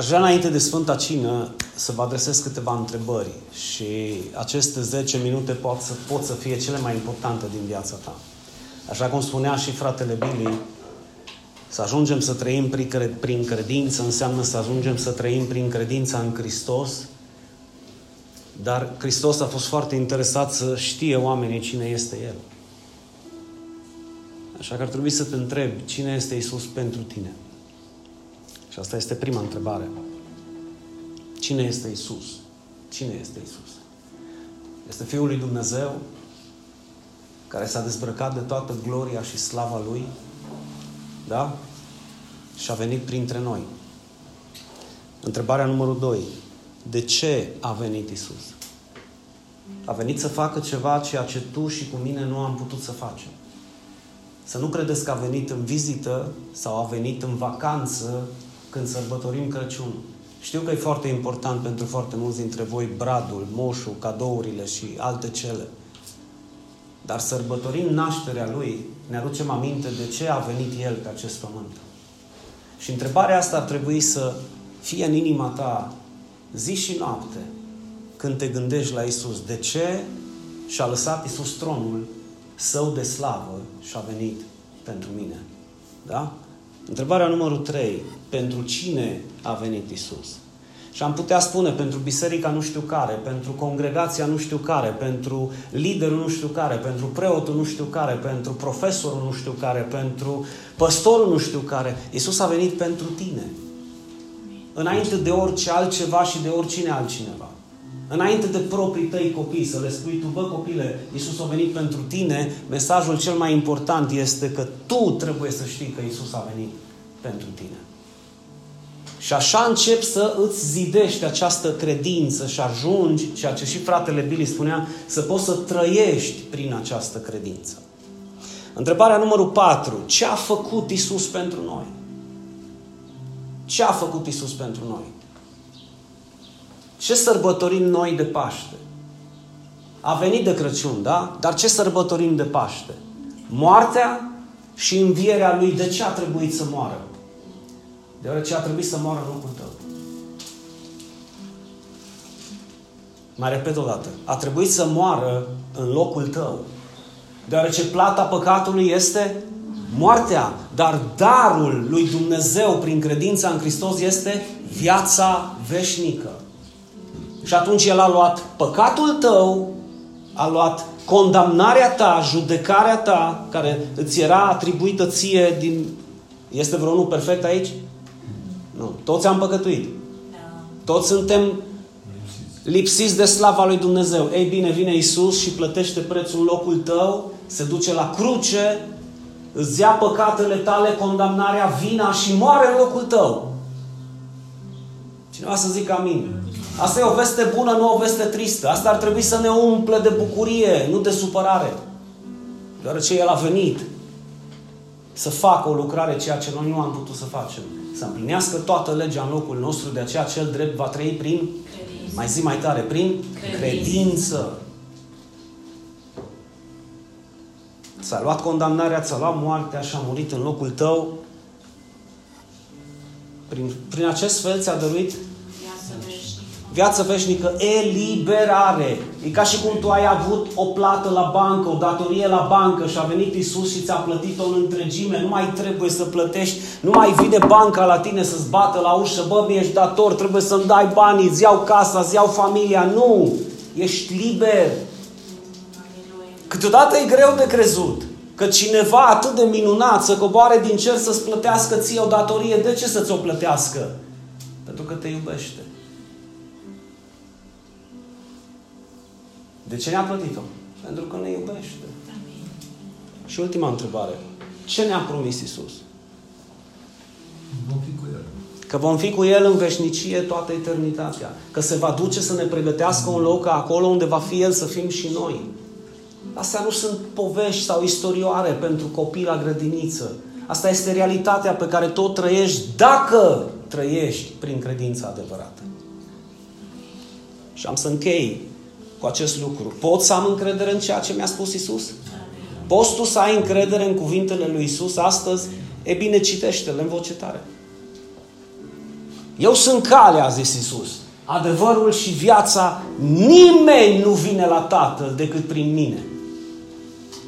Aș vrea înainte de Sfânta Cină să vă adresez câteva întrebări și aceste 10 minute pot să, pot să fie cele mai importante din viața ta. Așa cum spunea și fratele Billy, să ajungem să trăim prin credință înseamnă să ajungem să trăim prin credința în Hristos, dar Hristos a fost foarte interesat să știe oamenii cine este El. Așa că ar trebui să te întrebi cine este Isus pentru tine. Și asta este prima întrebare. Cine este Isus? Cine este Isus? Este Fiul lui Dumnezeu care s-a dezbrăcat de toată gloria și slava Lui, da? Și a venit printre noi. Întrebarea numărul 2. De ce a venit Isus? A venit să facă ceva ceea ce tu și cu mine nu am putut să facem. Să nu credeți că a venit în vizită sau a venit în vacanță când sărbătorim Crăciunul. Știu că e foarte important pentru foarte mulți dintre voi bradul, moșul, cadourile și alte cele. Dar sărbătorim nașterea Lui, ne aducem aminte de ce a venit El pe acest pământ. Și întrebarea asta ar trebui să fie în inima ta zi și noapte când te gândești la Isus. De ce și-a lăsat Isus tronul său de slavă și a venit pentru mine? Da? Întrebarea numărul 3. Pentru cine a venit Isus? Și am putea spune pentru biserica nu știu care, pentru congregația nu știu care, pentru liderul nu știu care, pentru preotul nu știu care, pentru profesorul nu știu care, pentru păstorul nu știu care. Isus a venit pentru tine. Înainte de orice altceva și de oricine altcineva. Înainte de proprii tăi copii, să le spui tu, bă copile, Iisus a venit pentru tine, mesajul cel mai important este că tu trebuie să știi că Iisus a venit pentru tine. Și așa încep să îți zidești această credință și ajungi, ceea ce și fratele Billy spunea, să poți să trăiești prin această credință. Întrebarea numărul 4. Ce a făcut Isus pentru noi? Ce a făcut Isus pentru noi? Ce sărbătorim noi de Paște? A venit de Crăciun, da? Dar ce sărbătorim de Paște? Moartea și învierea Lui. De ce a trebuit să moară? Deoarece a trebuit să moară în locul tău. Mai repet o dată. A trebuit să moară în locul tău. Deoarece plata păcatului este moartea. Dar darul lui Dumnezeu prin credința în Hristos este viața veșnică. Și atunci El a luat păcatul tău, a luat condamnarea ta, judecarea ta, care îți era atribuită ție din... Este vreunul perfect aici? Nu. Toți am păcătuit. Toți suntem lipsiți de slava lui Dumnezeu. Ei bine, vine Isus și plătește prețul în locul tău, se duce la cruce, îți ia păcatele tale, condamnarea, vina și moare în locul tău. Cineva să zică amin. Asta e o veste bună, nu o veste tristă. Asta ar trebui să ne umple de bucurie, nu de supărare. Deoarece El a venit să facă o lucrare ceea ce noi nu am putut să facem. Să împlinească toată legea în locul nostru, de aceea cel drept va trăi prin, credință. mai zi mai tare, prin credință. credință. Ți-a luat condamnarea, ți-a luat moartea și a murit în locul tău. Prin, prin acest fel ți-a dăruit viață veșnică, eliberare. E ca și cum tu ai avut o plată la bancă, o datorie la bancă și a venit Isus și ți-a plătit-o în întregime, nu mai trebuie să plătești, nu mai vine banca la tine să-ți bată la ușă, bă, mi-ești dator, trebuie să-mi dai banii, îți iau casa, îți iau familia. Nu! Ești liber. Câteodată e greu de crezut că cineva atât de minunat să coboare din cer să-ți plătească ție o datorie. De ce să ți-o plătească? Pentru că te iubește. De ce ne-a plătit-o? Pentru că ne iubește. Amin. Și ultima întrebare. Ce ne-a promis Isus? Vom fi cu El. Că vom fi cu El în veșnicie toată eternitatea. Că se va duce să ne pregătească un loc acolo unde va fi El să fim și noi. Astea nu sunt povești sau istorioare pentru copii la grădiniță. Asta este realitatea pe care tot trăiești dacă trăiești prin credința adevărată. Și am să închei cu acest lucru. Pot să am încredere în ceea ce mi-a spus Isus? Poți tu să ai încredere în cuvintele lui Isus astăzi? E bine, citește-le în voce tare. Eu sunt calea, a zis Isus. Adevărul și viața, nimeni nu vine la Tatăl decât prin mine.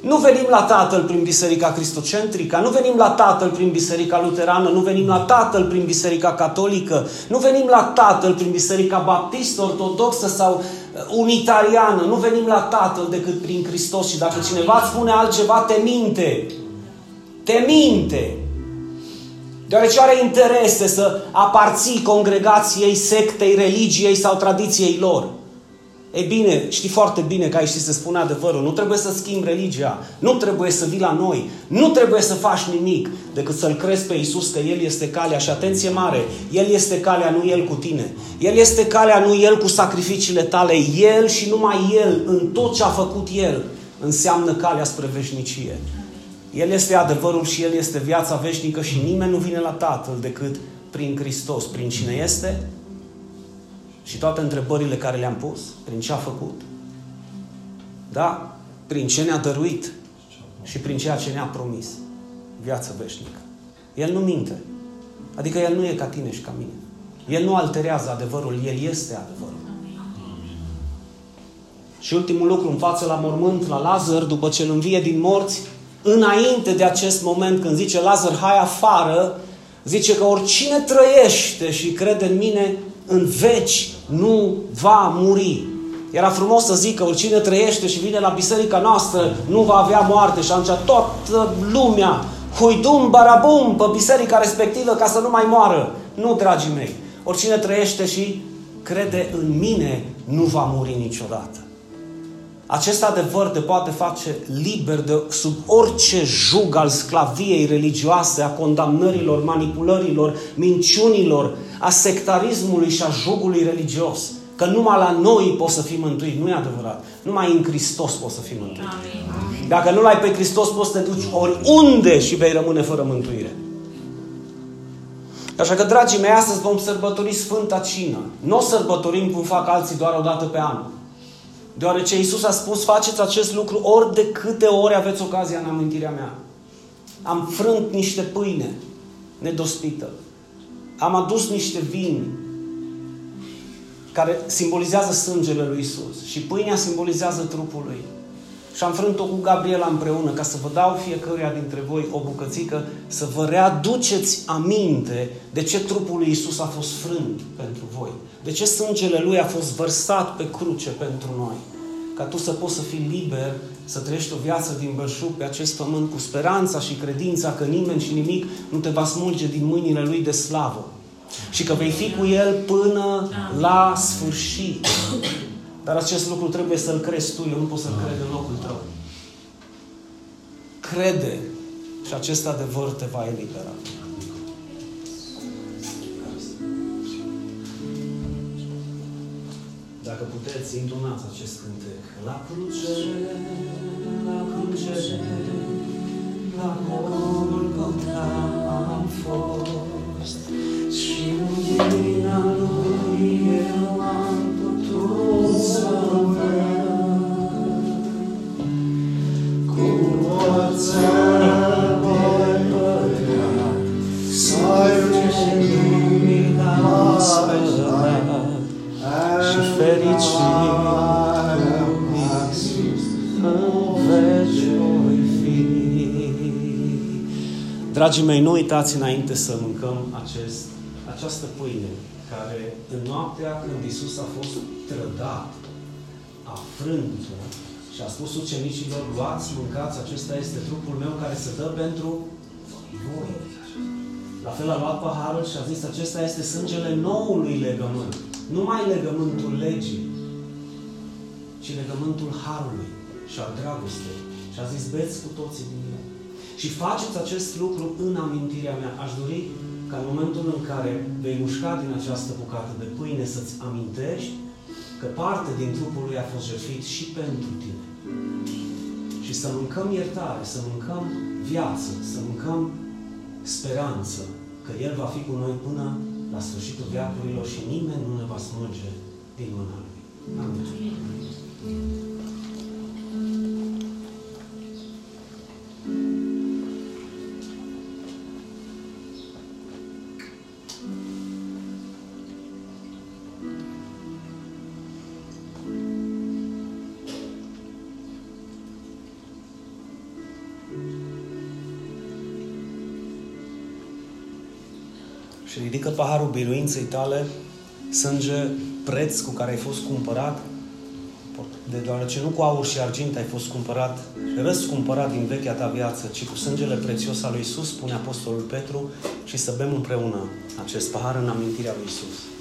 Nu venim la Tatăl prin Biserica Cristocentrică, nu venim la Tatăl prin Biserica Luterană, nu venim la Tatăl prin Biserica Catolică, nu venim la Tatăl prin Biserica Baptistă, Ortodoxă sau uh, Unitariană, nu venim la Tatăl decât prin Hristos și dacă cineva îți spune altceva, te minte. Te minte. Deoarece are interese să aparții congregației, sectei, religiei sau tradiției lor. Ei bine, știi foarte bine că aici se spune adevărul. Nu trebuie să schimbi religia. Nu trebuie să vii la noi. Nu trebuie să faci nimic decât să-L crezi pe Isus că El este calea. Și atenție mare, El este calea, nu El cu tine. El este calea, nu El cu sacrificiile tale. El și numai El, în tot ce a făcut El, înseamnă calea spre veșnicie. El este adevărul și El este viața veșnică și nimeni nu vine la Tatăl decât prin Hristos. Prin cine este? Și toate întrebările care le-am pus, prin ce a făcut. Da? Prin ce ne-a dăruit și prin ceea ce ne-a promis. Viață veșnică. El nu minte. Adică El nu e ca tine și ca mine. El nu alterează adevărul, El este adevărul. Și ultimul lucru, în față la mormânt, la Lazar, după ce îl învie din morți, înainte de acest moment, când zice Lazar, hai afară, zice că oricine trăiește și crede în mine, în veci nu va muri. Era frumos să zic că oricine trăiește și vine la biserica noastră nu va avea moarte și atunci toată lumea huidum barabum pe biserica respectivă ca să nu mai moară. Nu, dragii mei. Oricine trăiește și crede în mine nu va muri niciodată. Acest adevăr te poate face liber de sub orice jug al sclaviei religioase, a condamnărilor, manipulărilor, minciunilor, a sectarismului și a jugului religios. Că numai la noi poți să fii mântuit. Nu e adevărat. Numai în Hristos poți să fii mântuit. Amin. Dacă nu l-ai pe Hristos, poți să te duci oriunde și vei rămâne fără mântuire. Așa că, dragii mei, astăzi vom sărbători Sfânta Cină. Nu o sărbătorim cum fac alții doar o dată pe an. Deoarece Iisus a spus, faceți acest lucru ori de câte ori aveți ocazia în amintirea mea. Am frânt niște pâine nedospită. Am adus niște vini care simbolizează sângele lui Isus și pâinea simbolizează trupul lui. Și am frânt-o cu Gabriela împreună ca să vă dau fiecăruia dintre voi o bucățică să vă readuceți aminte de ce trupul lui Isus a fost frânt pentru voi. De ce sângele lui a fost vărsat pe cruce pentru noi. Ca tu să poți să fii liber, să trăiești o viață din belșug pe acest pământ cu speranța și credința că nimeni și nimic nu te va smulge din mâinile lui de slavă. Și că vei fi cu el până la sfârșit. Dar acest lucru trebuie să-l crezi tu, eu nu pot să-l cred în locul tău. Crede și acest adevăr te va elibera. Dacă puteți, intonați acest cântec. La cruce, la cruce, la Golgota am fost și lumina lui Dragii mei, nu uitați înainte să mâncăm acest, această pâine care în noaptea când Isus a fost trădat, a frânt și a spus ucenicilor, luați, mâncați, acesta este trupul meu care se dă pentru voi. La fel a luat paharul și a zis, acesta este sângele noului legământ. Nu mai legământul legii, ci legământul harului și al dragostei. Și a zis, beți cu toții din el. Și faceți acest lucru în amintirea mea. Aș dori ca în momentul în care vei mușca din această bucată de pâine să-ți amintești că parte din trupul lui a fost jertfit și pentru tine. Și să mâncăm iertare, să mâncăm viață, să mâncăm speranță, că El va fi cu noi până la sfârșitul veacurilor și nimeni nu ne va smulge din mâna Lui. Amin. Și ridică paharul biruinței tale, sânge preț cu care ai fost cumpărat, de deoarece nu cu aur și argint ai fost cumpărat, răscumpărat din vechea ta viață, ci cu sângele prețios al lui Isus, spune Apostolul Petru, și să bem împreună acest pahar în amintirea lui Isus. Amin.